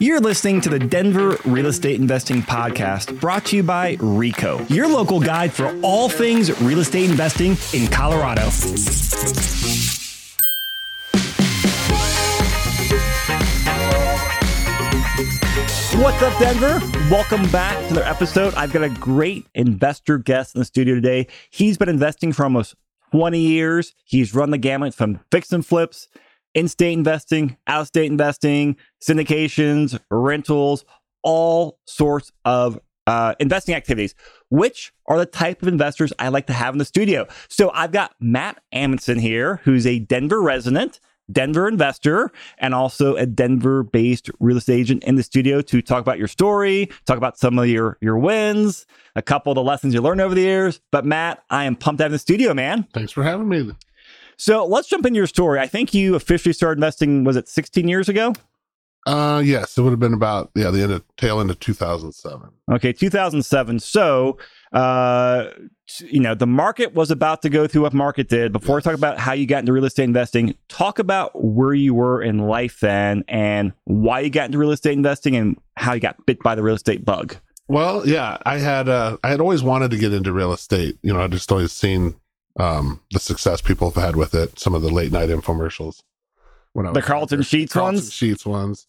You're listening to the Denver Real Estate Investing Podcast brought to you by RICO, your local guide for all things real estate investing in Colorado. What's up, Denver? Welcome back to another episode. I've got a great investor guest in the studio today. He's been investing for almost 20 years. He's run the gamut from fix and flips in-state investing, out of state investing, syndications, rentals, all sorts of uh, investing activities, which are the type of investors I like to have in the studio. So I've got Matt Amundson here, who's a Denver resident, Denver investor, and also a Denver based real estate agent in the studio to talk about your story, talk about some of your, your wins, a couple of the lessons you learned over the years. But Matt, I am pumped to have in the studio, man. Thanks for having me. So let's jump into your story. I think you officially started investing, was it 16 years ago? Uh, yes, it would have been about yeah the end of tail end of 2007. Okay, 2007. So, uh, you know, the market was about to go through what market did. Before yes. we talk about how you got into real estate investing, talk about where you were in life then, and why you got into real estate investing, and how you got bit by the real estate bug. Well, yeah, I had uh, I had always wanted to get into real estate. You know, I just always seen um, the success people have had with it. Some of the late night infomercials. When the Carleton Sheets Carleton ones. Sheets ones.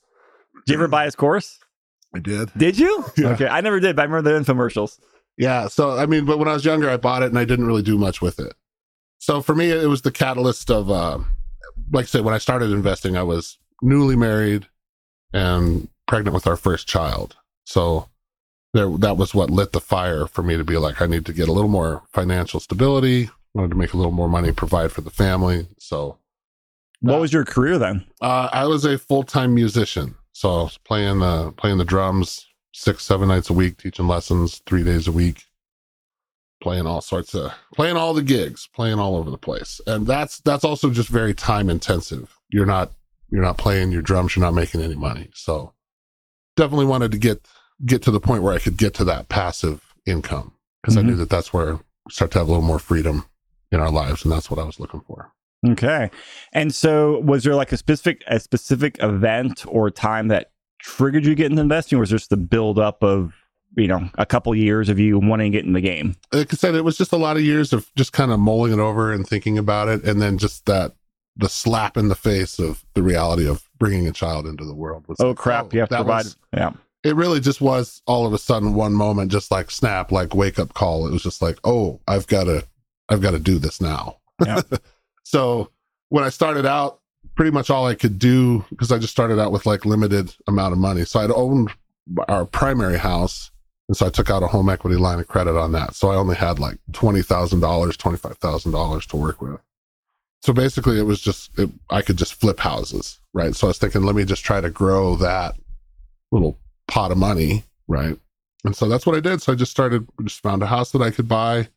Did you ever buy his course? I did. Did you? Yeah. Okay, I never did, but I remember the infomercials. Yeah. So I mean, but when I was younger, I bought it and I didn't really do much with it. So for me, it was the catalyst of, uh, like I said, when I started investing, I was newly married and pregnant with our first child. So there, that was what lit the fire for me to be like, I need to get a little more financial stability, wanted to make a little more money, provide for the family. So, what uh, was your career then? Uh, I was a full time musician, so I was playing the playing the drums six seven nights a week, teaching lessons three days a week, playing all sorts of playing all the gigs, playing all over the place, and that's that's also just very time intensive. You're not you're not playing your drums, you're not making any money. So, definitely wanted to get get to the point where I could get to that passive income because mm-hmm. I knew that that's where start to have a little more freedom in our lives, and that's what I was looking for. Okay. And so was there like a specific a specific event or time that triggered you getting get into investing, or was just the build up of you know a couple years of you wanting to get in the game? Like I said, it was just a lot of years of just kind of mulling it over and thinking about it, and then just that the slap in the face of the reality of bringing a child into the world was oh like, crap, oh, you have to provide. Was, yeah, it really just was all of a sudden one moment, just like snap, like wake up call. It was just like, oh, I've got to I've got to do this now. Yeah. so when I started out, pretty much all I could do because I just started out with like limited amount of money. So I'd owned our primary house. And so I took out a home equity line of credit on that. So I only had like $20,000, $25,000 to work with. So basically it was just, it, I could just flip houses, right? So I was thinking, let me just try to grow that little pot of money, right? And so that's what I did. So I just started, just found a house that I could buy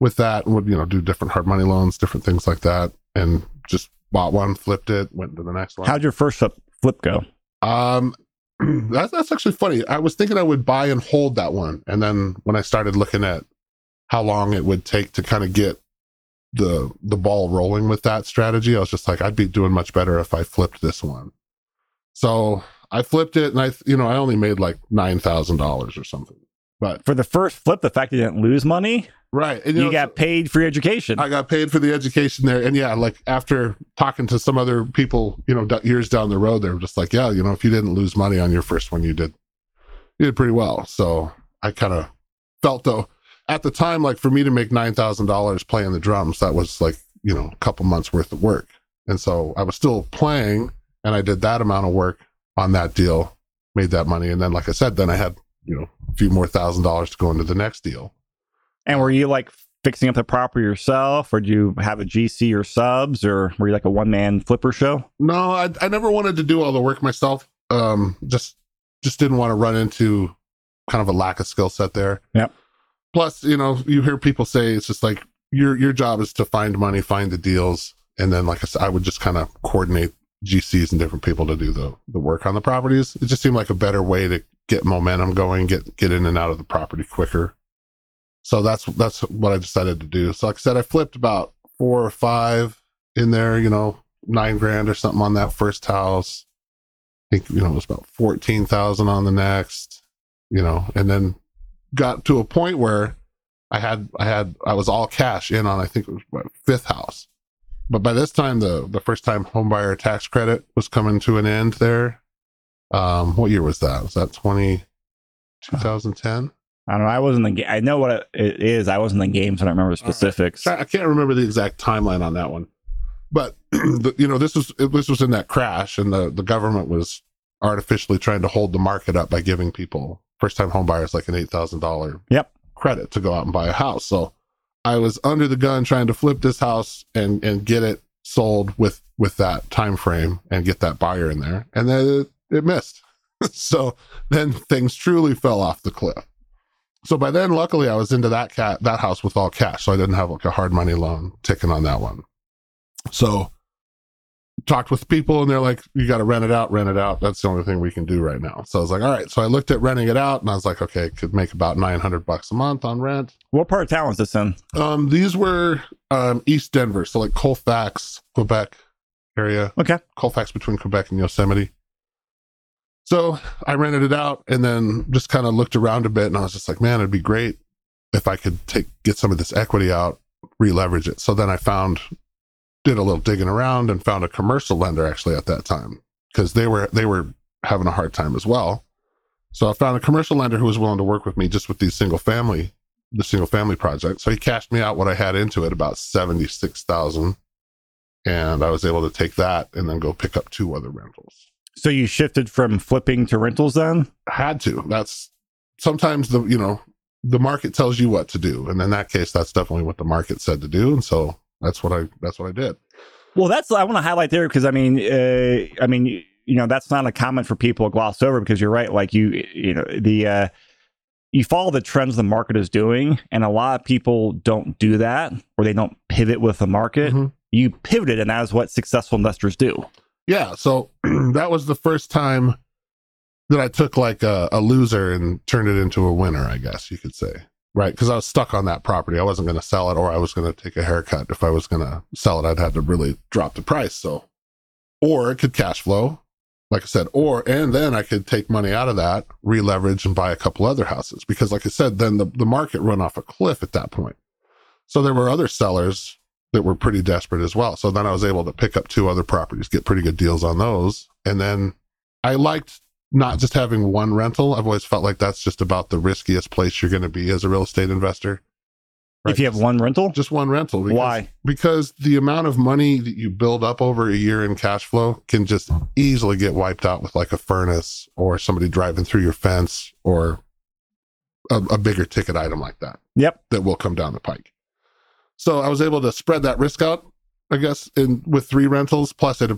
with that and would, you know, do different hard money loans, different things like that. And just bought one, flipped it, went to the next one. How'd your first flip go? Um, that's, that's actually funny. I was thinking I would buy and hold that one. And then when I started looking at how long it would take to kind of get the the ball rolling with that strategy, I was just like, I'd be doing much better if I flipped this one. So I flipped it and I, you know, I only made like $9,000 or something. But for the first flip, the fact you didn't lose money, right? And, you, you know, got paid for your education. I got paid for the education there, and yeah, like after talking to some other people, you know, years down the road, they were just like, yeah, you know, if you didn't lose money on your first one, you did, you did pretty well. So I kind of felt though at the time, like for me to make nine thousand dollars playing the drums, that was like you know a couple months worth of work, and so I was still playing, and I did that amount of work on that deal, made that money, and then like I said, then I had you know, a few more thousand dollars to go into the next deal. And were you like fixing up the property yourself, or do you have a GC or subs, or were you like a one man flipper show? No, I, I never wanted to do all the work myself. Um, just just didn't want to run into kind of a lack of skill set there. Yep. Plus, you know, you hear people say it's just like your your job is to find money, find the deals, and then like I said, I would just kind of coordinate GCs and different people to do the the work on the properties. It just seemed like a better way to get momentum going, get get in and out of the property quicker. So that's that's what I decided to do. So like I said, I flipped about four or five in there, you know, nine grand or something on that first house. I think you know it was about fourteen thousand on the next, you know, and then got to a point where I had I had I was all cash in on I think it was my fifth house, but by this time the the first time homebuyer tax credit was coming to an end there. Um, what year was that? Was that 20, 2010? I don't know. I wasn't the game. I know what it is. I wasn't in the game, so I don't remember the specifics. I can't remember the exact timeline on that one, but the, you know this was this was in that crash, and the the government was artificially trying to hold the market up by giving people first time home buyers like an eight thousand dollar Yep. credit to go out and buy a house. So I was under the gun trying to flip this house and and get it sold with with that time frame and get that buyer in there, and then it, it missed. so then things truly fell off the cliff. So by then, luckily, I was into that cat that house with all cash, so I didn't have like a hard money loan ticking on that one. So talked with people, and they're like, "You got to rent it out, rent it out. That's the only thing we can do right now." So I was like, "All right." So I looked at renting it out, and I was like, "Okay, could make about nine hundred bucks a month on rent." What part of town was this in? Um, these were um East Denver, so like Colfax, Quebec area. Okay. Colfax between Quebec and Yosemite. So I rented it out and then just kind of looked around a bit and I was just like, man, it'd be great if I could take get some of this equity out, re-leverage it. So then I found did a little digging around and found a commercial lender actually at that time because they were they were having a hard time as well. So I found a commercial lender who was willing to work with me just with these single family the single family project. So he cashed me out what I had into it about 76,000 and I was able to take that and then go pick up two other rentals So you shifted from flipping to rentals then? had to. That's sometimes the you know the market tells you what to do, and in that case, that's definitely what the market said to do, and so that's what I that's what I did. Well, that's I want to highlight there because I mean, uh, I mean, you, you know, that's not a comment for people to gloss over because you're right. Like you, you know, the uh, you follow the trends the market is doing, and a lot of people don't do that or they don't pivot with the market. Mhm. You pivoted, and that is what successful investors do. Yeah, so that was the first time that I took like a, a loser and turned it into a winner, I guess you could say. Right, because I was stuck on that property. I wasn't going to sell it, or I was going to take a haircut. If I was going to sell it, I'd had to really drop the price. So, or it could cash flow, like I said, or and then I could take money out of that, re-leverage, and buy a couple other houses. Because, like I said, then the the market run off a cliff at that point. So there were other sellers that were pretty desperate as well. So then I was able to pick up two other properties, get pretty good deals on those. And then I liked not just having one rental. I've always felt like that's just about the riskiest place you're going to be as a real estate investor. If you have one rental, just one rental. Because, why? Because the amount of money that you build up over a year in cash flow can just easily get wiped out with like a furnace or somebody driving through your fence or a, a bigger ticket item like that Yep. that will come down the pike. So I was able to spread that risk out, I guess, in with three rentals. Plus, it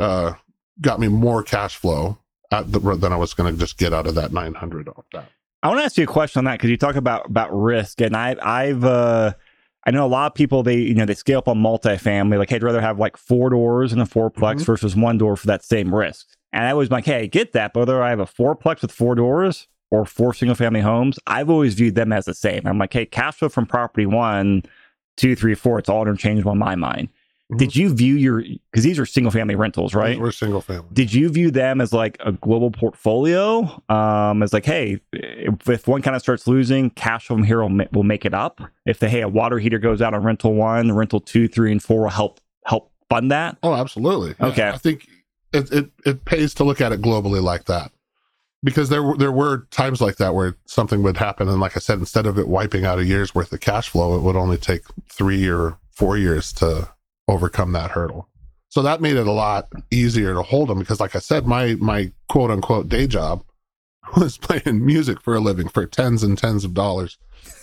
uh, got me more cash flow the, than I was going to just get out of that nine hundred off that. I want to ask you a question on that because you talk about about risk, and I I've uh, I know a lot of people they you know they scale up on multifamily like hey, I'd rather have like four doors in a fourplex Mhm. versus one door for that same risk. And I was like, hey, I get that, but whether I have a fourplex with four doors or four single family homes, I've always viewed them as the same. I'm like, hey, cash flow from property one, two, three, four, it's all interchangeable in my mind. Mhm. Did you view your because these are single family rentals, right? We're single family. did you view them as like a global portfolio um as like hey if, if one kind of starts losing cash from here will, will make it up if the hey a water heater goes out on rental one rental two three and four will help help fund that Oh, absolutely. Yeah, Okay. I think it, it it pays to look at it globally like that. Because there were there were times like that where something would happen and like I said, instead of it wiping out a year's worth of cash flow, it would only take three or four years to overcome that hurdle. So that made it a lot easier to hold them because like I said, my my quote unquote day job was playing music for a living for tens and tens of dollars.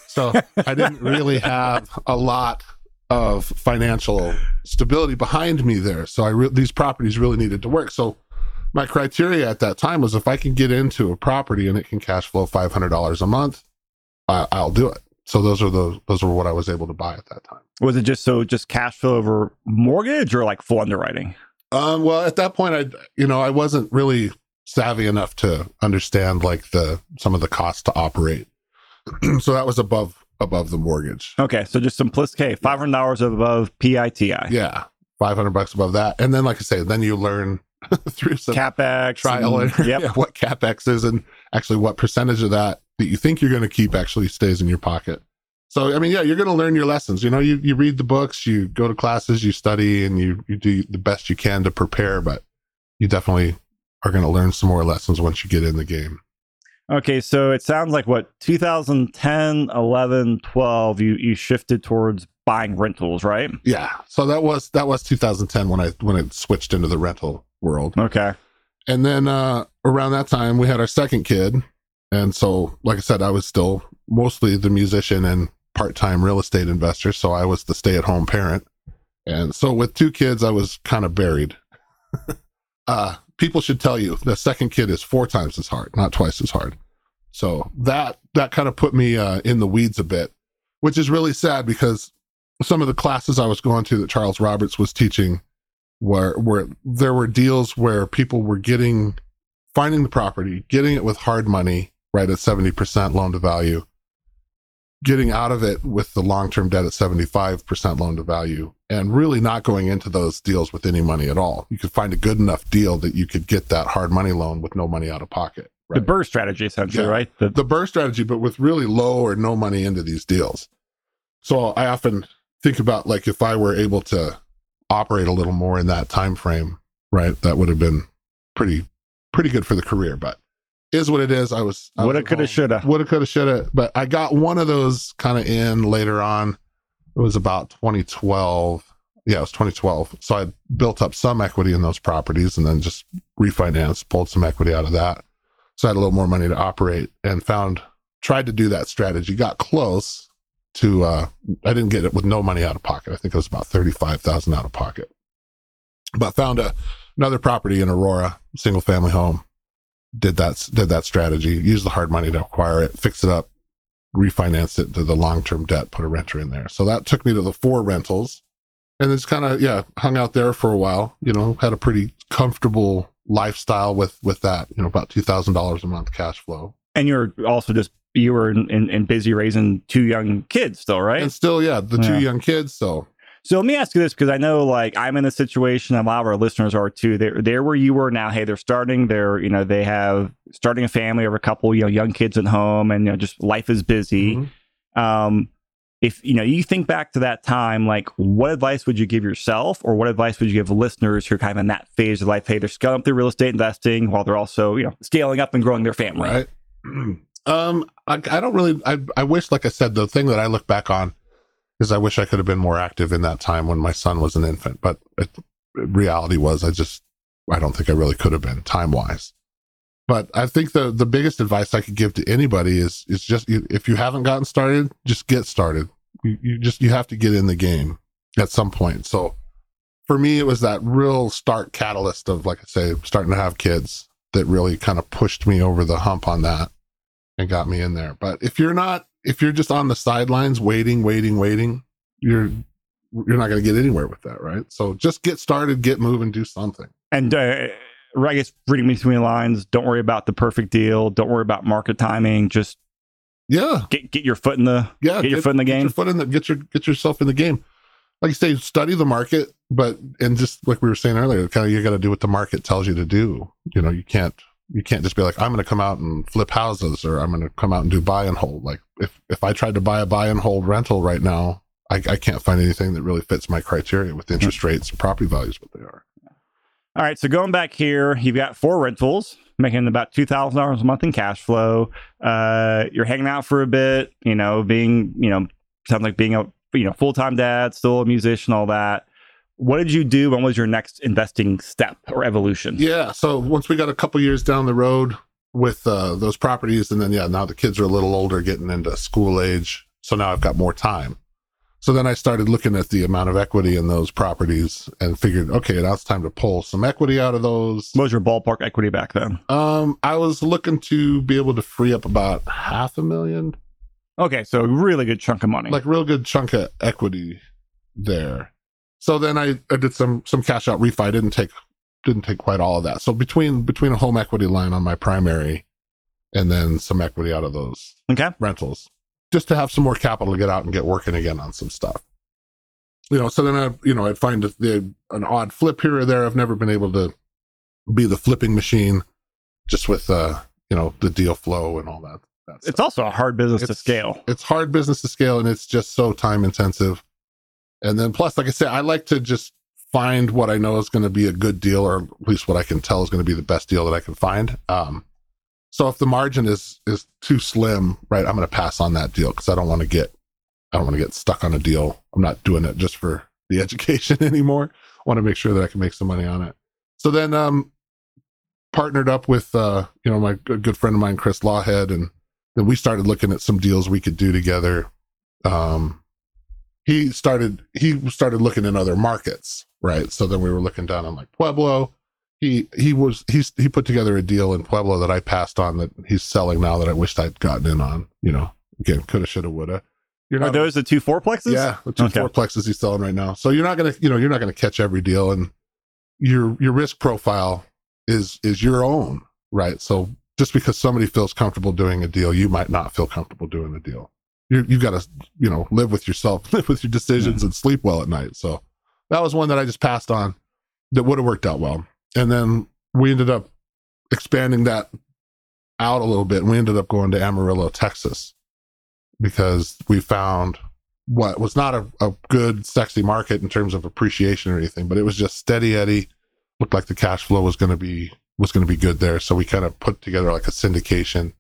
So I didn't really have a lot of financial stability behind me there. So I re- these properties really needed to work. So my criteria at that time was if I can get into a property and it can cash flow five hundred dollars a month, I, I'll do it. So those are the those were what I was able to buy at that time. was it just so just cash flow over mortgage or like full underwriting Um, well, at that point, I you know I wasn't really savvy enough to understand like the some of the costs to operate. so that was above above the mortgage. okay so just simplistic hey $500 above piti Yeah, five hundred bucks above that, and then like I say, then you learn through some capex trial and and- yep. yeah, what capex is and actually what percentage of that that you think you're going to keep actually stays in your pocket. So I mean, yeah, you're going to learn your lessons. You know, you you read the books, you go to classes, you study, and you you do the best you can to prepare. But you definitely are going to learn some more lessons once you get in the game. Okay, so it sounds like what 2010, 11, 12 you you shifted towards buying rentals, right? Yeah. So that was that was 2010 when I when it switched into the rental world. Okay. And then uh, around that time, we had our second kid. And so, like I said, I was still mostly the musician and part time real estate investor. So I was the stay at home parent. And so, with two kids, I was kind of buried. uh, people should tell you the second kid is four times as hard, not twice as hard. So that that kind of put me uh, in the weeds a bit, which is really sad because some of the classes I was going to that Charles Roberts was teaching where where there were deals where people were getting finding the property, getting it with hard money, right at 70% loan to value, getting out of it with the long-term debt at 75% loan to value and really not going into those deals with any money at all. You could find a good enough deal that you could get that hard money loan with no money out of pocket. The BRRRR strategy, essentially, Yeah. right? The, The BRRRR strategy, but with really low or no money into these deals. So I often think about like if I were able to operate a little more in that time frame, right? That would have been pretty pretty good for the career, but is what it is. I was I woulda, coulda, shoulda. Woulda, coulda, shoulda. But I got one of those kind of in later on. It was about 2012. Yeah, it was 2012. So I built up some equity in those properties and then just refinanced, pulled some equity out of that. So I had a little more money to operate and found, tried to do that strategy, got close to, uh, I didn't get it with no money out of pocket. I think it was about 35,000 out of pocket, but found a, another property in Aurora, single family home, did that, did that strategy, used the hard money to acquire it, fix it up, refinance it to the long-term debt, put a renter in there. So that took me to the four rentals and it's kind of, yeah, hung out there for a while, you know, had a pretty comfortable lifestyle with, with that, you know, about $2,000 a month cash flow. and you're also just you were in, in, in busy raising two young kids still, right? And still, yeah, the two young kids. So So let me ask you this because I know like I'm in a situation, and a lot of our listeners are too. They're they're where you were now. Hey, they're starting. They're you know they have starting a family or a couple you know young kids at home, and you know just life is busy. Mhm. Um, if you know you think back to that time, like what advice would you give yourself, or what advice would you give listeners who are kind of in that phase of life? Hey, they're scaling up their real estate investing while they're also you know scaling up and growing their family. right? um, I, I don't really. I I wish, like I said, the thing that I look back on is I wish I could have been more active in that time when my son was an infant. But it, reality was, I just I don't think I really could have been time wise. But I think the the biggest advice I could give to anybody is is just if you haven't gotten started, just get started. You, you just you have to get in the game at some point. So for me, it was that real start catalyst of like I say, starting to have kids that really kind of pushed me over the hump on that and got me in there. But if you're not, if you're just on the sidelines waiting, waiting, waiting, you're you're not going to get anywhere with that, right? So just get started, get moving, do something. And uh, I guess reading between the lines, don't worry about the perfect deal. Don't worry about market timing. Just Yeah, get get your foot in the yeah. get your foot in the Get game. your foot in the get your get yourself in the game. Like you say, study the market, but and just like we were saying earlier, kind of you got to do what the market tells you to do. You know, you can't you can't just be like, I'm going to come out and flip houses, or I'm going to come out and do buy and hold. Like if if I tried to buy a buy and hold rental right now, I, I can't find anything that really fits my criteria with interest rates and property values what they are. All right, so going back here, you've got four rentals, making about two thousand dollars a month in cash flow. Uh, you're hanging out for a bit, you know, being, you know, sounds like being a you know full time dad, still a musician, all that. What did you do? When was your next investing step or evolution? Yeah. So once we got a couple years down the road with uh, those properties, and then yeah, now the kids are a little older, getting into school age. So now I've got more time. So then I started looking at the amount of equity in those properties and figured, okay, now it's time to pull some equity out of those. What was your ballpark equity back then? Um, I was looking to be able to free up about half a million, Okay, so a really good chunk of money. like real good chunk of equity there. So then I, I did some some cash out refi. I didn't take didn't take quite all of that. So between between a home equity line on my primary and then some equity out of those okay, rentals, just to have some more capital to get out and get working again on some stuff. You know, so then I, you know, I'd find the, an odd flip here or there. I've never been able to be the flipping machine, just with uh, you know, the deal flow and all that. that it's also a hard business it's, to scale. It's hard business to scale, and it's just so time intensive. And then plus, like I said, I like to just find what I know is going to be a good deal, or at least what I can tell is going to be the best deal that I can find. Um, so if the margin is is too slim, right, I'm going to pass on that deal because I don't want to get I don't want to get stuck on a deal. I'm not doing it just for the education anymore. I want to make sure that I can make some money on it. So then um partnered up with uh you know my good friend of mine Chris Lawhead and then we started looking at some deals we could do together. Um he started he started looking in other markets, right? So then we were looking down on like Pueblo he he was he's he put together a deal in Pueblo that I passed on that he's selling now that I wished I'd gotten in on. You know, again, coulda, shoulda, woulda. You're not, Are those the two fourplexes? Yeah, the two okay. fourplexes he's selling right now. So you're not gonna you know you're not gonna catch every deal, and your your risk profile is is your own, right? So just because somebody feels comfortable doing a deal, you might not feel comfortable doing a deal. You you got to you know live with yourself, live with your decisions, and sleep well at night. So that was one that I just passed on that would have worked out well. And then we ended up expanding that out a little bit. And we ended up going to amarillo texas because we found what was not a, a good sexy market in terms of appreciation or anything but it was just steady eddy looked like the cash flow was going to be was going to be good there. So we kind of put together like a syndication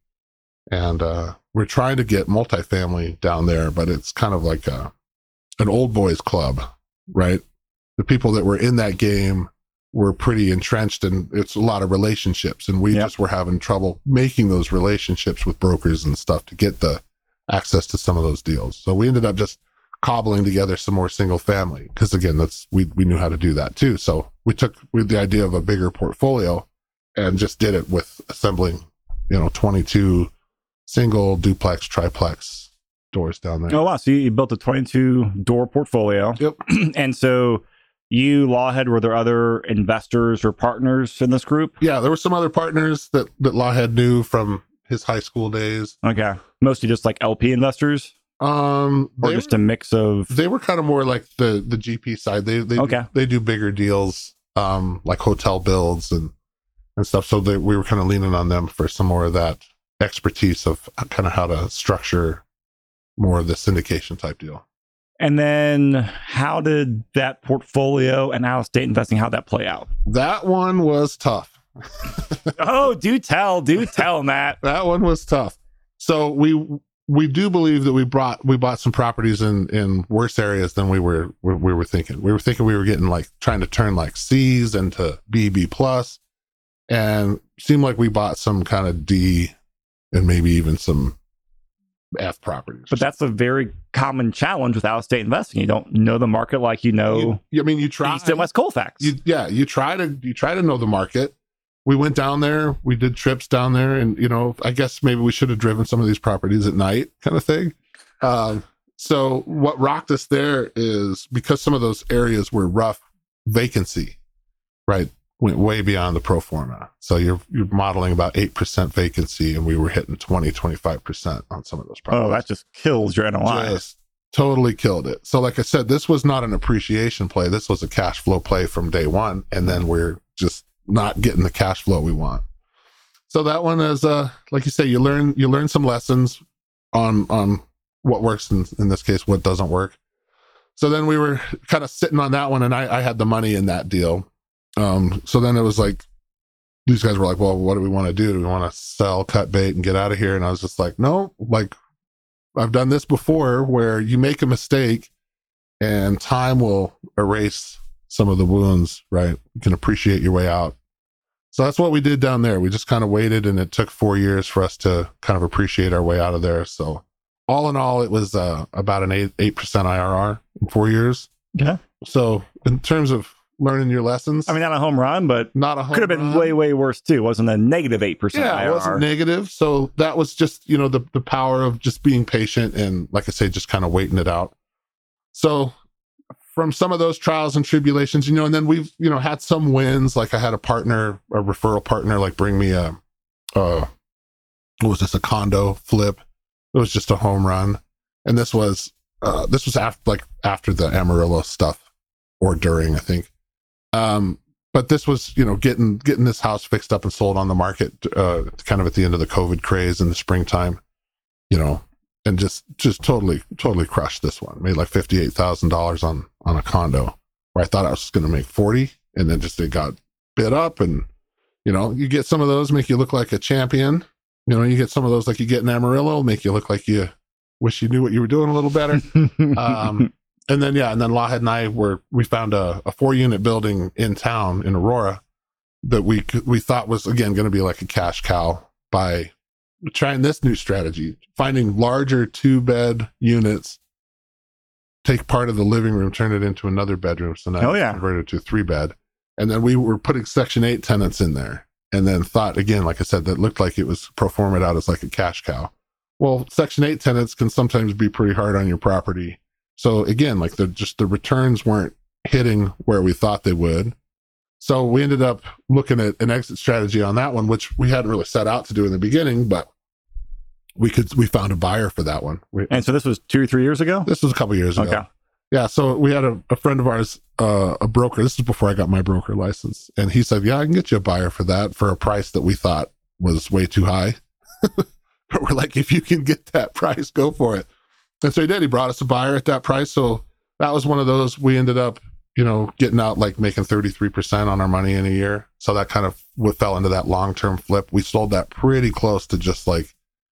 and uh, we're trying to get multifamily down there but it's kind of like a an old boys club right? The people that were in that game were pretty entrenched and it's a lot of relationships and we yep. just were having trouble making those relationships with brokers and stuff to get the access to some of those deals. So we ended up just cobbling together some more single family because again that's we, we knew how to do that too. So we took with the idea of a bigger portfolio and just did it with assembling you know 22 single duplex triplex doors down there oh wow so you built a 22 door portfolio yep and so you, Lawhead, were there other investors or partners in this group? Yeah, there were some other partners that that Lawhead knew from his high school days. Okay, mostly just like LP investors. Um, or just were, a mix of. They were kind of more like the the GP side. They they okay. they do bigger deals, um, like hotel builds and and stuff. So they, we were kind of leaning on them for some more of that expertise of uh, kind of how to structure more of the syndication type deal. And then how did that portfolio and out of state investing, how that play out? That one was tough. oh, do tell, do tell, Matt. that one was tough. So we we do believe that we brought we bought some properties in in worse areas than we were we, we were thinking. We were thinking we were getting like trying to turn like C's into BB plus, and seemed like we bought some kind of D and maybe even some F properties. But that's a very common challenge with out of state investing. You don't know the market like you know. You, I mean, you try East and West Colfax. You, yeah, you try to you try to know the market. We went down there. We did trips down there, and you know, I guess maybe we should have driven some of these properties at night, kind of thing. Uh, so what rocked us there is because some of those areas were rough vacancy, right? Went way beyond the pro forma. So you're you're modeling about 8% vacancy and we were hitting 20 25% on some of those properties. Oh, that just kills your NOI. Just totally killed it. So like I said, this was not an appreciation play. This was a cash flow play from day 1 and then we're just not getting the cash flow we want. So that one is uh like you say you learn you learn some lessons on on what works in, in this case what doesn't work. So then we were kind of sitting on that one and I, I had the money in that deal um, so then it was like, these guys were like, well, what do we want to do? Do we want to sell, cut bait, and get out of here? And I was just like, no, like, I've done this before where you make a mistake and time will erase some of the wounds, right? You can appreciate your way out. So that's what we did down there. We just kind of waited and it took four years for us to kind of appreciate our way out of there. So all in all, it was uh, about an 8, 8% IRR in four years. Yeah. So in terms of learning your lessons. I mean, not a home run, but not a home could have been run. way, way worse too. Wasn't a negative eight percent. Yeah, IRR. it wasn't negative. So that was just you know the the power of just being patient and like I say, just kind of waiting it out. So from some of those trials and tribulations, you know, and then we've you know had some wins. Like I had a partner, a referral partner, like bring me a, uh, what was this a condo flip? It was just a home run, and this was uh, this was after like after the Amarillo stuff or during, I think. Um, but this was, you know, getting getting this house fixed up and sold on the market, uh, kind of at the end of the COVID craze in the springtime, you know, and just just totally totally crushed this one. Made like fifty eight thousand dollars on on a condo where I thought I was going to make forty, and then just it got bid up, and you know, you get some of those make you look like a champion. You know, you get some of those like you get in Amarillo, make you look like you wish you knew what you were doing a little better. um, and then yeah, and then Lawhead and I were we found a, a four unit building in town in Aurora that we we thought was again going to be like a cash cow by trying this new strategy, finding larger two bed units, take part of the living room, turn it into another bedroom, so now oh, yeah. converted to three bed, and then we were putting Section Eight tenants in there, and then thought again, like I said, that looked like it was pro forma out as like a cash cow. Well, Section Eight tenants can sometimes be pretty hard on your property so again, like the just the returns weren't hitting where we thought they would. So we ended up looking at an exit strategy on that one, which we hadn't really set out to do in the beginning, but we could we found a buyer for that one. We, and so this was two or three years ago. This was a couple years ago. Okay. Yeah, so we had a, a friend of ours, uh, a broker. This is before I got my broker license, and he said, "Yeah, I can get you a buyer for that for a price that we thought was way too high." but we're like, if you can get that price, go for it. And so he did. He brought us a buyer at that price. So that was one of those we ended up, you know, getting out like making 33% on our money in a year. So that kind of fell into that long term flip. We sold that pretty close to just like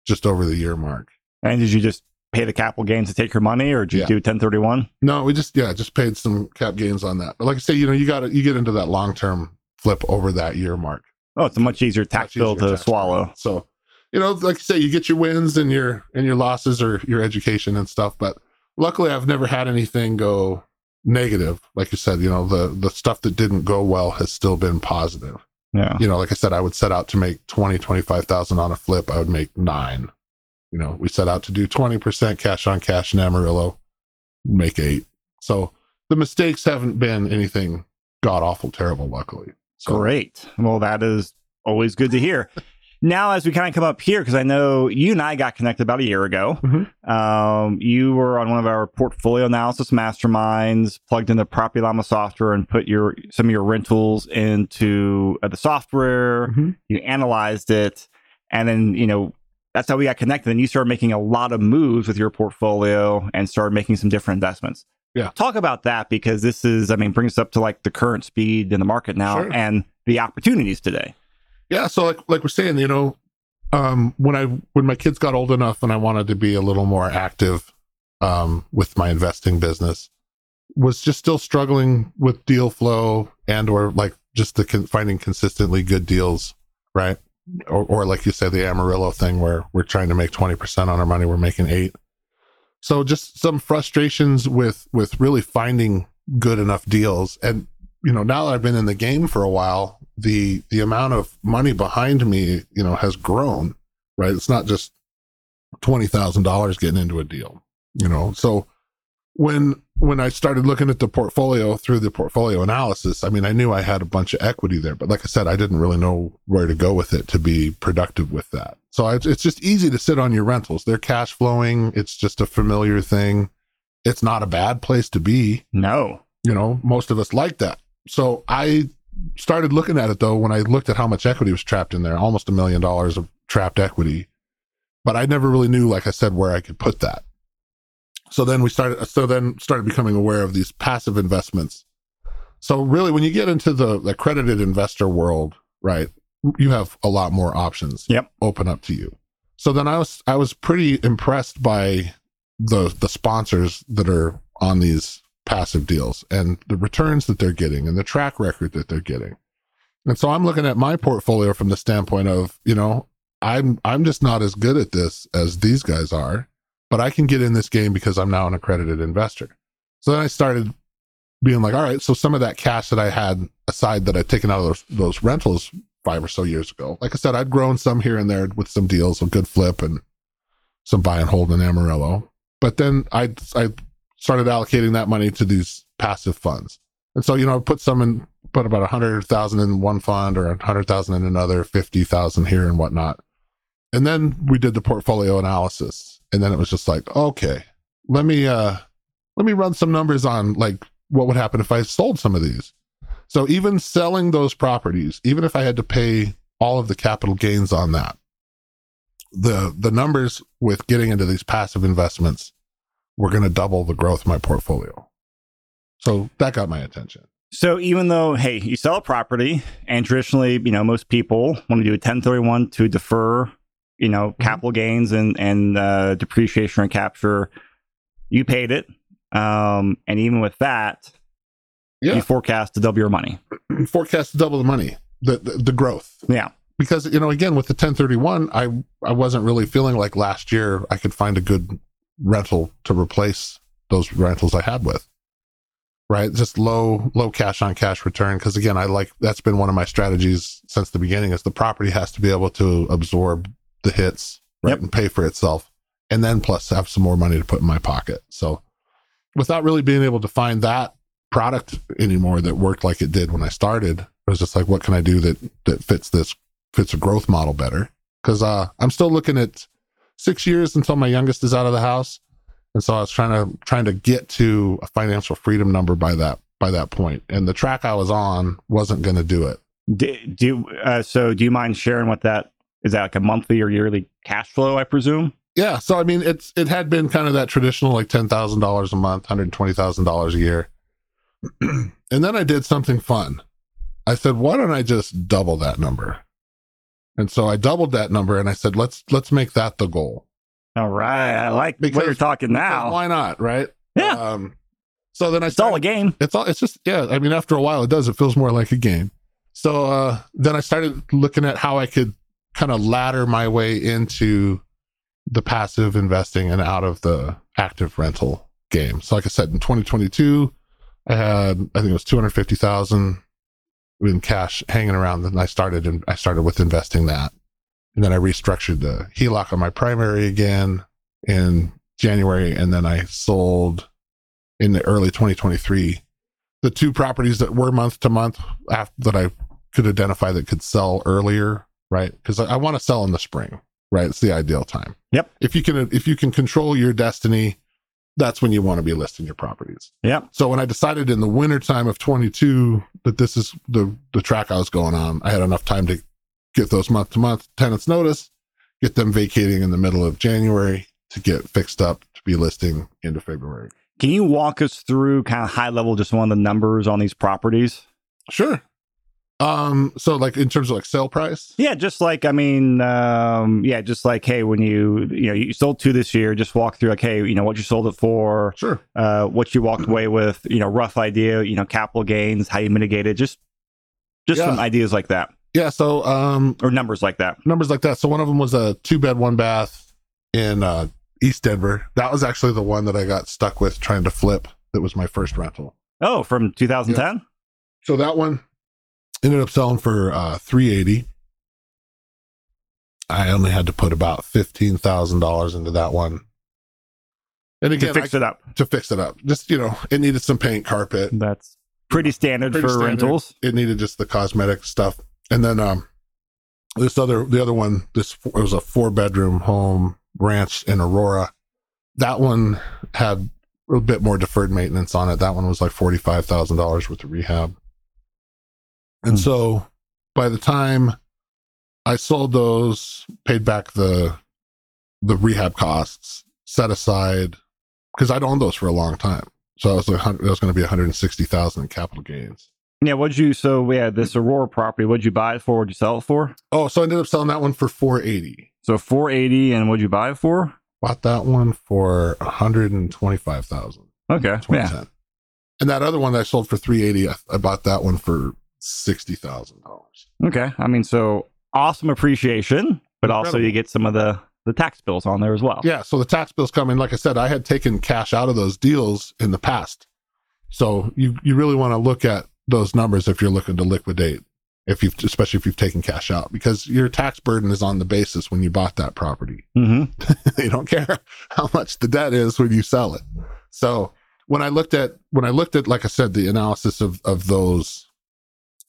just over the year mark. And did you just pay the capital gains to take your money or did you yeah. do 1031? No, we just, yeah, just paid some cap gains on that. But like I say, you know, you got to, you get into that long term flip over that year mark. Oh, it's a much easier tax much bill easier to tax swallow. Bill. So you know, like you say, you get your wins and your and your losses or your education and stuff. But luckily, I've never had anything go negative. Like you said, you know, the the stuff that didn't go well has still been positive. Yeah. You know, like I said, I would set out to make 20, 25,000 on a flip. I would make nine. You know, we set out to do 20% cash on cash in Amarillo, make eight. So the mistakes haven't been anything god awful terrible, luckily. So. Great. Well, that is always good to hear. Now as we kind of come up here because i know you and i got connected about a year ago mm-hmm. um, you were on one of our portfolio analysis masterminds plugged into property llama software and put your some of your rentals into uh, the software mm-hmm. you analyzed it and then you know that's how we got connected and you started making a lot of moves with your portfolio and started making some different investments yeah talk about that because this is i mean brings us up to like the current speed in the market now sure. and the opportunities today yeah, so like like we're saying, you know, um, when I when my kids got old enough and I wanted to be a little more active um, with my investing business, was just still struggling with deal flow and or like just the con- finding consistently good deals, right? Or, or like you said, the Amarillo thing where we're trying to make twenty percent on our money, we're making eight. So just some frustrations with with really finding good enough deals, and you know now that I've been in the game for a while, the the amount of money behind me, you know, has grown. Right, it's not just twenty thousand dollars getting into a deal. You know, so when when I started looking at the portfolio through the portfolio analysis, I mean, I knew I had a bunch of equity there, but like I said, I didn't really know where to go with it to be productive with that. So I, it's just easy to sit on your rentals. They're cash flowing. It's just a familiar thing. It's not a bad place to be. No. You know, most of us like that. So I started looking at it though when I looked at how much equity was trapped in there, almost a million dollars of trapped equity. But I never really knew, like I said, where I could put that. So then we started, so then started becoming aware of these passive investments. So really, when you get into the, the accredited investor world, right, you have a lot more options yep. open up to you. So then I was, I was pretty impressed by the, the sponsors that are on these passive deals and the returns that they're getting and the track record that they're getting. And so I'm looking at my portfolio from the standpoint of, you know, I'm I'm just not as good at this as these guys are, but I can get in this game because I'm now an accredited investor. So then I started being like, all right, so some of that cash that I had aside that I'd taken out of those, those rentals five or so years ago, like I said, I'd grown some here and there with some deals, a good flip and some buy and hold in Amarillo. But then I I started allocating that money to these passive funds. And so, you know, I put some in, put about a hundred thousand in one fund or a hundred thousand in another, 50,000 here and whatnot. And then we did the portfolio analysis. And then it was just like, okay, let me, uh, let me run some numbers on like what would happen if I sold some of these. So even selling those properties, even if I had to pay all of the capital gains on that, the the numbers with getting into these passive investments were going to double the growth of my portfolio. So that got my attention. So even though, hey, you sell a property, and traditionally, you know, most people want to do a 1031 to defer, you know, Mm-hmm. capital gains and and uh, depreciation and capture, you paid it, um, and even with that, Yeah. you forecast to double your money. Forecast to double the money, the, the the growth. Yeah, Because you know, again, with the 1031, I I wasn't really feeling like last year I could find a good rental to replace those rentals I had with. Right, just low low cash on cash return. Because again, I like that's been one of my strategies since the beginning. Is the property has to be able to absorb the hits, right, Yep. and pay for itself, and then plus have some more money to put in my pocket. So, without really being able to find that product anymore that worked like it did when I started, I was just like, what can I do that that fits this fits a growth model better? Because uh, I'm still looking at six years until my youngest is out of the house, and so I was trying to trying to get to a financial freedom number by that by that point, and the track I was on wasn't going to do it. do, do uh, so? Do you mind sharing what that is? That like a monthly or yearly cash flow? I presume. Yeah, so I mean, it's it had been kind of that traditional like ten thousand dollars a month, hundred twenty thousand dollars a year, and then I did something fun. I said, why don't I just double that number? And so I doubled that number, and I said, let's let's make that the goal. All right, I like what you're talking Because now. why not? Right? Yeah, Um, so then I it's all a game. it's all it's just yeah. I mean, after a while, it does. It feels more like a game. So uh, then I started looking at how I could kind of ladder my way into the passive investing and out of the active rental game. So, like I said, in 2022, I had I think it was 250,000 in cash hanging around, and I started and I started with investing that, and then I restructured the HELOC on my primary again in January, and then I sold in the early 2023 the two properties that were month to month after that I could identify that could sell earlier, right? Because I, I want to sell in the spring, right? It's the ideal time. Yep. If you can, if you can control your destiny, that's when you want to be listing your properties. Yeah. So when I decided in the wintertime of 22 that this is the the track I was going on, I had enough time to get those month to month tenants notice, get them vacating in the middle of January to get fixed up to be listing into February. Can you walk us through kind of high level, just one of the numbers on these properties? Sure. Um, so like in terms of like sale price, Yeah, just like I mean, um, yeah, just like hey, when you you know you sold two this year, just walk through like hey, you know what you sold it for, sure. uh, what you walked away with, you know, rough idea, you know, capital gains, how you mitigated, just just Yeah. some ideas like that Yeah. So um, or numbers like that. numbers like that. So one of them was a two bed, one bath in uh, East Denver. That was actually the one that I got stuck with trying to flip. That was my first rental. Oh, from 2010. So that one ended up selling for uh, three eighty. I only had to put about fifteen thousand dollars into that one. And again, To fix I- it up. to fix it up, just you know, it needed some paint, carpet. That's pretty standard Pretty for standard. rentals. it needed just the cosmetic stuff and then um this other the other one this it was a four bedroom home ranch in aurora that one had a bit more deferred maintenance on it that one was like $45000 worth of rehab and Hmm. so by the time i sold those paid back the the rehab costs set aside because i'd owned those for a long time so I was like, it was going to be 160,000 in capital gains. Yeah, what'd you so yeah, this Aurora property, what'd you buy it for? What'd you sell it for? Oh, so I ended up selling that one for 480. So 480 and what'd you buy it for? Bought that one for 125,000. Okay. Yeah. 2010. And that other one that I sold for 380, I, I bought that one for $60,000. Okay. I mean, so awesome appreciation, but also you get some of the the tax bills on there as well. Yeah, so the tax bills come in. Like I said, I had taken cash out of those deals in the past. So you you really want to look at those numbers if you're looking to liquidate, if you've especially if you've taken cash out, because your tax burden is on the basis when you bought that property. hmm they don't care how much the debt is when you sell it. So when I looked at when I looked at like I said the analysis of of those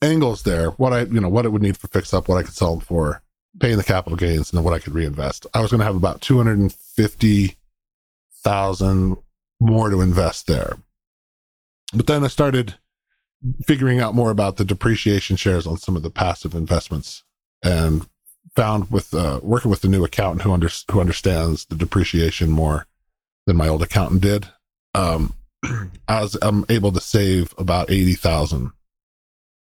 angles there, what I you know what it would need for fix up, what I could sell them for, paying the capital gains, and then what I could reinvest. I was going to have about two hundred and fifty thousand more to invest there. But then I started figuring out more about the depreciation shares on some of the passive investments and found with uh, working with the new accountant who under, who understands the depreciation more than my old accountant did. Um, I was I'm able to save about eighty thousand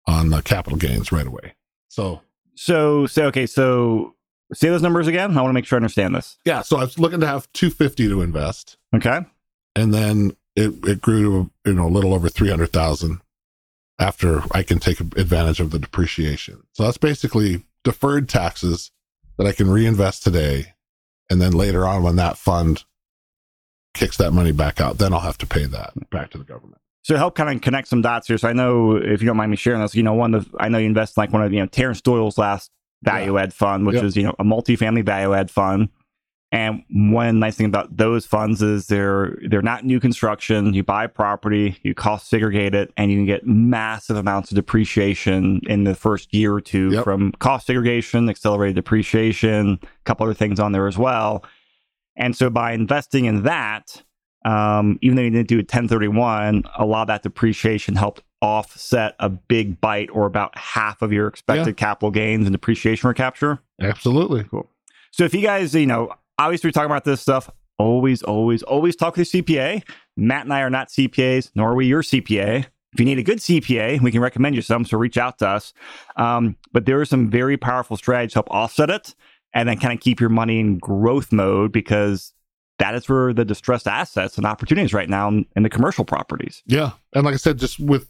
on the capital gains right away. So so say okay, so say those numbers again. I want to make sure I understand this. Yeah, so I was looking to have two fifty to invest. Okay, and then it it grew to you know a little over three hundred thousand after I can take advantage of the depreciation. So that's basically deferred taxes that I can reinvest today, and then later on when that fund kicks that money back out, then I'll have to pay that back to the government. So help kind of connect some dots here. So I know if you don't mind me sharing this, you know, one of the, I know you invest in like one of you know Terrence Doyle's last value yeah. add fund, which yep. is you know a multifamily value add fund. And one nice thing about those funds is they're they're not new construction. You buy property, you cost segregate it, and you can get massive amounts of depreciation in the first year or two yep. from cost segregation, accelerated depreciation, a couple other things on there as well. And so by investing in that, um, even though you didn't do a 1031, a lot of that depreciation helped offset a big bite or about half of your expected yeah. capital gains and depreciation recapture. Absolutely. Cool. So if you guys, you know, obviously we're talking about this stuff, always, always, always talk to the CPA. Matt and I are not CPAs, nor are we your CPA. If you need a good CPA, we can recommend you some, so reach out to us. Um, but there are some very powerful strategies to help offset it and then kind of keep your money in growth mode because that is where the distressed assets and opportunities right now in, in the commercial properties. Yeah. And like I said, just with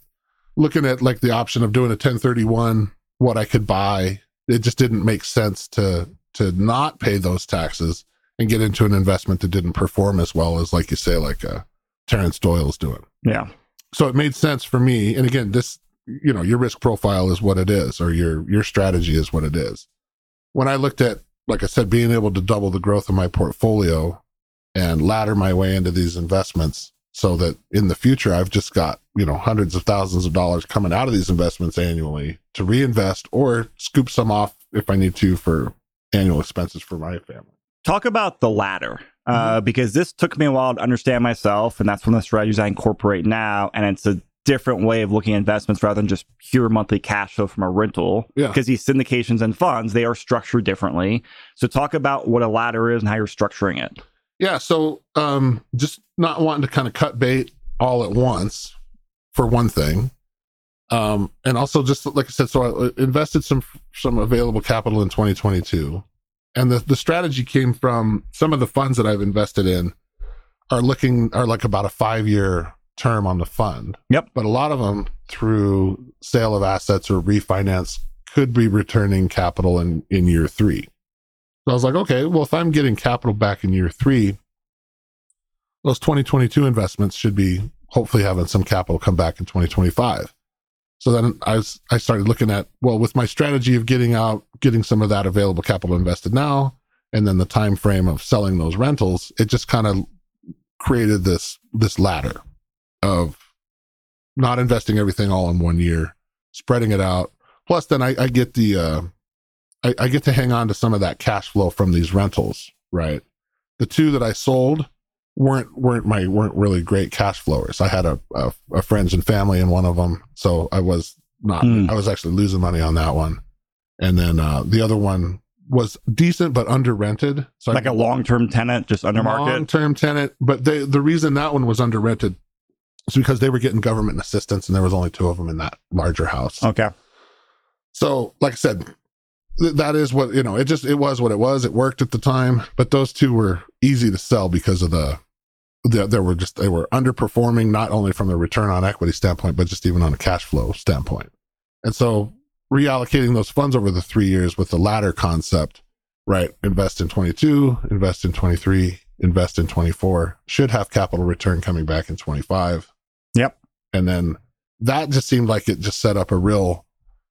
looking at like the option of doing a 1031, what I could buy, it just didn't make sense to to not pay those taxes and get into an investment that didn't perform as well as like you say, like uh Terrence Doyle's doing. Yeah. So it made sense for me. And again, this you know, your risk profile is what it is, or your your strategy is what it is. When I looked at like I said, being able to double the growth of my portfolio and ladder my way into these investments so that in the future I've just got, you know, hundreds of thousands of dollars coming out of these investments annually to reinvest or scoop some off if I need to for annual expenses for my family. Talk about the ladder. Uh, mm-hmm. because this took me a while to understand myself, and that's one of the strategies I incorporate now. And it's a different way of looking at investments rather than just pure monthly cash flow from a rental. Yeah. Because these syndications and funds, they are structured differently. So talk about what a ladder is and how you're structuring it. Yeah. So um, just not wanting to kind of cut bait all at once for one thing. Um, and also just like I said, so I uh, invested some some available capital in 2022. And the, the strategy came from some of the funds that I've invested in are looking are like about a five year term on the fund. Yep. But a lot of them through sale of assets or refinance could be returning capital in, in year three. So I was like, okay, well, if I'm getting capital back in year three, those 2022 investments should be hopefully having some capital come back in 2025. So then I was, I started looking at, well, with my strategy of getting out, getting some of that available capital invested now, and then the time frame of selling those rentals, it just kind of created this, this ladder of not investing everything all in one year, spreading it out. Plus, then I, I get the uh, I, I, get to hang on to some of that cash flow from these rentals. Right, the two that I sold weren't weren't my weren't really great cash flowers. I had a, a, a friends and family in one of them, so I was not. Mm. I was actually losing money on that one, and then uh, the other one was decent but under rented. So like I, a long term tenant, just under market. Long term tenant, but they, the reason that one was under rented is because they were getting government assistance and there was only two of them in that larger house. Okay. So, like I said, that is what, you know, it just, it was what it was. It worked at the time, but those two were easy to sell because of the, the they were just, they were underperforming, not only from the return on equity standpoint, but just even on a cash flow standpoint. And so reallocating those funds over the three years with the ladder concept, right? Invest in 22, invest in 23, invest in 24, should have capital return coming back in 25 Yep. And then that just seemed like it just set up a real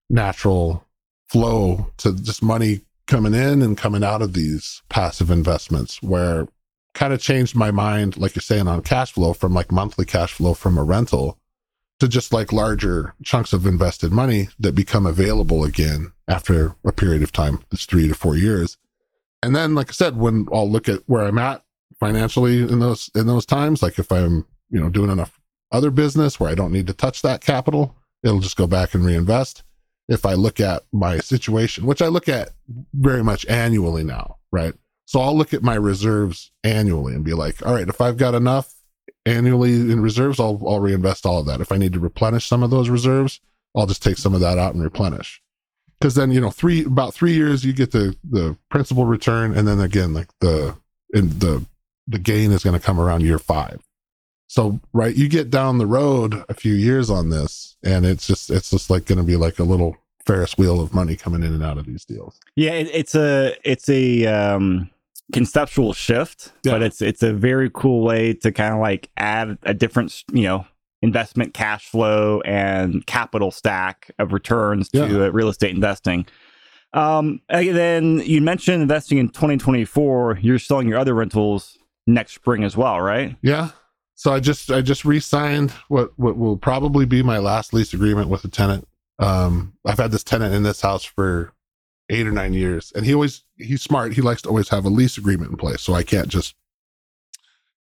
natural flow to just money coming in and coming out of these passive investments where kind of changed my mind, like you're saying, on cash flow from like monthly cash flow from a rental to just like larger chunks of invested money that become available again after a period of time. It's three to four years. And then, like I said, when I'll look at where I'm at financially in those in those times, like if I'm, you know, doing enough other business where I don't need to touch that capital, it'll just go back and reinvest. If I look at my situation, which I look at very much annually now, right? So I'll look at my reserves annually and be like, all right, if I've got enough annually in reserves, I'll, I'll reinvest all of that. If I need to replenish some of those reserves, I'll just take some of that out and replenish. Because then, you know, three about three years you get the the principal return, and then again, like the in the the gain is going to come around year five. So right, you get down the road a few years on this, and it's just it's just like going to be like a little Ferris wheel of money coming in and out of these deals. Yeah, it, it's a it's a um, conceptual shift, Yeah. but it's it's a very cool way to kind of like add a different you know investment cash flow and capital stack of returns to uh, real estate investing. Um, and then you mentioned investing in 2024. You're selling your other rentals next spring as well, right? Yeah. So I just I just re-signed what what will probably be my last lease agreement with a tenant. Um, I've had this tenant in this house for eight or nine years, and he always he's smart. He likes to always have a lease agreement in place, so I can't just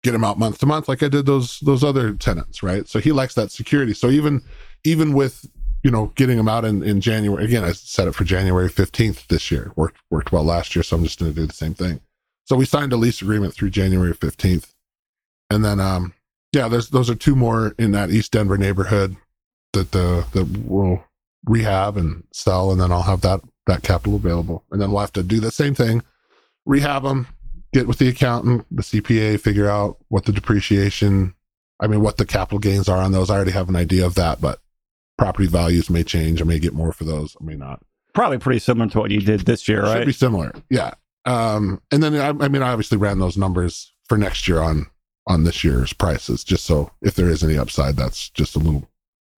get him out month to month like I did those those other tenants, right? So he likes that security. So even even with you know getting him out in in January again, I set it for January fifteenth this year. Worked worked well last year, so I'm just going to do the same thing. So we signed a lease agreement through January fifteenth, and then um yeah, there's those are two more in that East Denver neighborhood that uh, that we'll rehab and sell, and then I'll have that that capital available, and then we'll have to do the same thing, rehab them, get with the accountant, the CPA, figure out what the depreciation, I mean, what the capital gains are on those. I already have an idea of that, but property values may change. I may get more for those. I may not. Probably pretty similar to what you did this year, right? Should be similar. Yeah. Um, and then I, I mean, I obviously ran those numbers for next year on on this year's prices, just so if there is any upside, that's just a little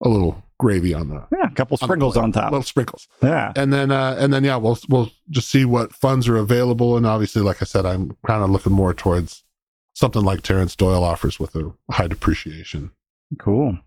a little gravy on the yeah, a couple on sprinkles on top. little sprinkles. yeah. And then uh, and then yeah, we'll we'll just see what funds are available. And obviously, like I said, I'm kind of looking more towards something like Terrence Doyle offers with a high depreciation. Cool.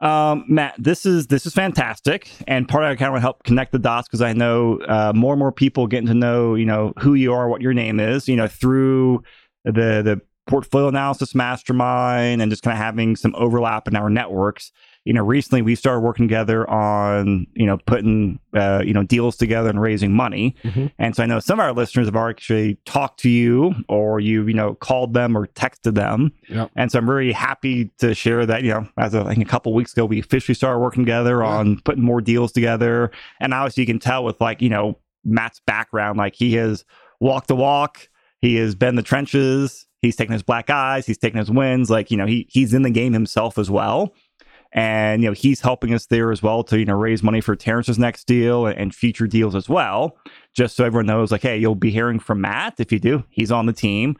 Um, Matt, this is this is fantastic, and part of it kind of help connect the dots because I know uh, more and more people getting to know you know who you are, what your name is, you know, through the the portfolio analysis mastermind, and just kind of having some overlap in our networks. You know, recently we started working together on you know putting uh, you know deals together and raising money, Mhm. and so I know some of our listeners have actually talked to you, or you you know called them or texted them. Yep. And so I'm very happy to share that, you know, as of, I think a couple weeks ago, we officially started working together Yeah. on putting more deals together. And obviously you can tell with like, you know, Matt's background, like he has walked the walk, he has been the trenches, he's taking his black eyes, he's taking his wins, like, you know, he he's in the game himself as well. And you know, he's helping us there as well to, you know, raise money for Terrence's next deal and, and future deals as well. Just so everyone knows, like, hey, you'll be hearing from Matt if you do. He's on the team.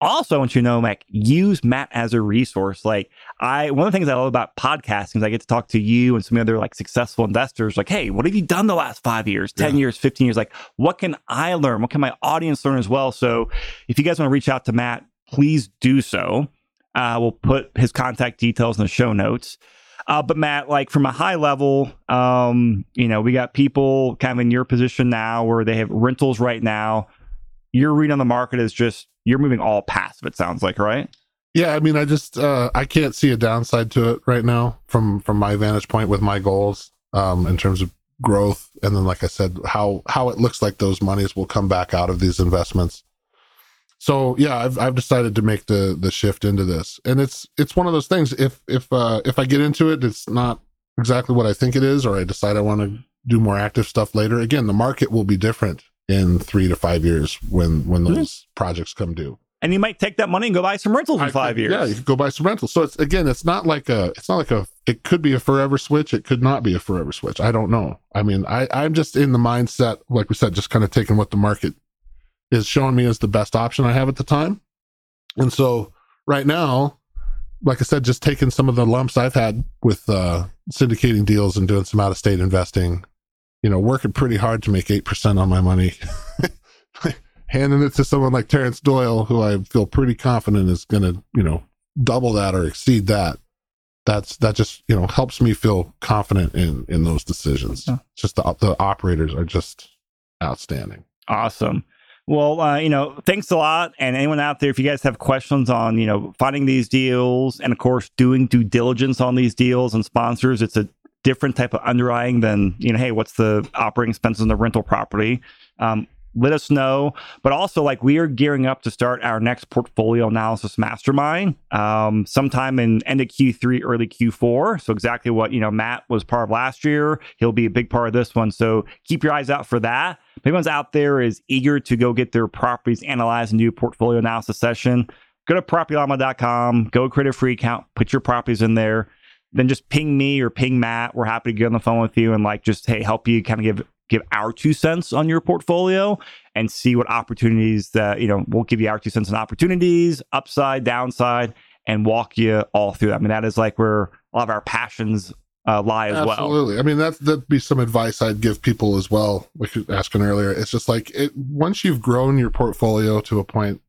Also, I want you to know, Mac, use Matt as a resource. Like, I one of the things I love about podcasting is I get to talk to you and some other like successful investors. Like, hey, what have you done the last five years, ten Yeah. years, fifteen years? Like, what can I learn? What can my audience learn as well? So, if you guys want to reach out to Matt, please do so. Uh, we'll put his contact details in the show notes. Uh, but Matt, like from a high level, um, you know, we got people kind of in your position now where they have rentals right now. Your read on the market is just you're moving all passive. It sounds like, right? Yeah, I mean, I just uh, I can't see a downside to it right now from from my vantage point with my goals um, in terms of growth, and then like I said, how how it looks like those monies will come back out of these investments. So yeah, I've I've decided to make the the shift into this, and it's it's one of those things. If if uh, if I get into it, it's not exactly what I think it is, or I decide I want to do more active stuff later. Again, the market will be different in three to five years when when Mhm. those projects come due. And you might take that money and go buy some rentals in I five could- years. Yeah, you could go buy some rentals. So it's again, it's not like a, it's not like a, it could be a forever switch. It could not be a forever switch. I don't know. I mean, I, I'm just in the mindset, like we said, just kind of taking what the market is showing me as the best option I have at the time. And so right now, like I said, just taking some of the lumps I've had with uh, syndicating deals and doing some out of state investing, you know, working pretty hard to make 8% on my money. Handing it to someone like Terrence Doyle, who I feel pretty confident is going to, you know, double that or exceed that. That's that just you know helps me feel confident in in those decisions. Yeah. Just the the operators are just outstanding. Awesome. Well, uh, you know, thanks a lot. And anyone out there, if you guys have questions on, you know, finding these deals and of course doing due diligence on these deals and sponsors, it's a different type of underwriting than you know hey what's the operating expenses on the rental property um, let us know. But also, like we are gearing up to start our next portfolio analysis mastermind um, sometime in end of Q3, early Q4. So exactly what you know Matt was part of last year. He'll be a big part of this one. So keep your eyes out for that. If anyone's out there is eager to go get their properties analyzed and do a portfolio analysis session, go to propertyllama.com, go create a free account, put your properties in there then just ping me or ping Matt. We're happy to get on the phone with you and like just hey help you kind of give give our two cents on your portfolio and see what opportunities that, you know, we'll give you our two cents on opportunities, upside, downside, and walk you all through that. I mean, that is like where a lot of our passions uh, lie as Absolutely. well. Absolutely. I mean, that, that'd be some advice I'd give people as well. Like you asking earlier, it's just like it, once you've grown your portfolio to a point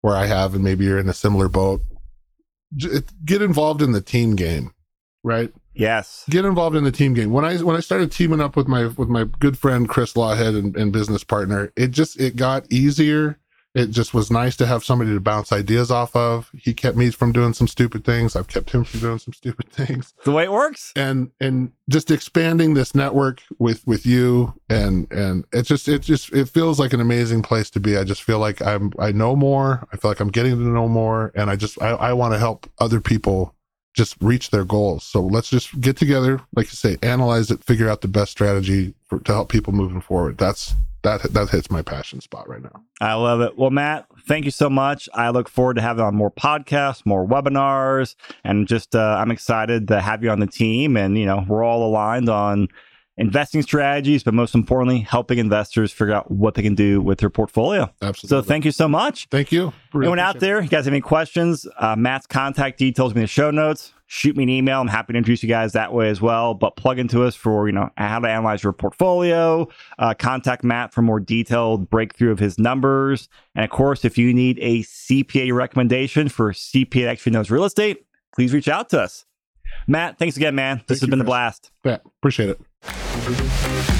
where I have, and maybe you're in a similar boat, get involved in the team game, right? Yes. Get involved in the team game. When I when I started teaming up with my with my good friend Chris Lawhead and, and business partner, it just it got easier. It just was nice to have somebody to bounce ideas off of. He kept me from doing some stupid things. I've kept him from doing some stupid things. The way it works. And and just expanding this network with with you and and it just it just it feels like an amazing place to be. I just feel like I'm I know more. I feel like I'm getting to know more and I just I, I want to help other people just reach their goals. So let's just get together, like you say, analyze it, figure out the best strategy for, to help people moving forward. That's that that hits my passion spot right now. I love it. Well, Matt, thank you so much. I look forward to having on more podcasts, more webinars, and just uh, I'm excited to have you on the team. And you know, we're all aligned on investing strategies, but most importantly, helping investors figure out what they can do with their portfolio. Absolutely. So thank you so much. Thank you. Really Anyone out there, you guys have any questions? Uh, Matt's contact details in the show notes. Shoot me an email. I'm happy to introduce you guys that way as well. But plug into us for you know how to analyze your portfolio. Uh, contact Matt for more detailed breakthrough of his numbers. And of course, if you need a CPA recommendation for CPA that actually knows real estate, please reach out to us. Matt, thanks again, man. This has been a blast. Yeah, appreciate it. Thank you.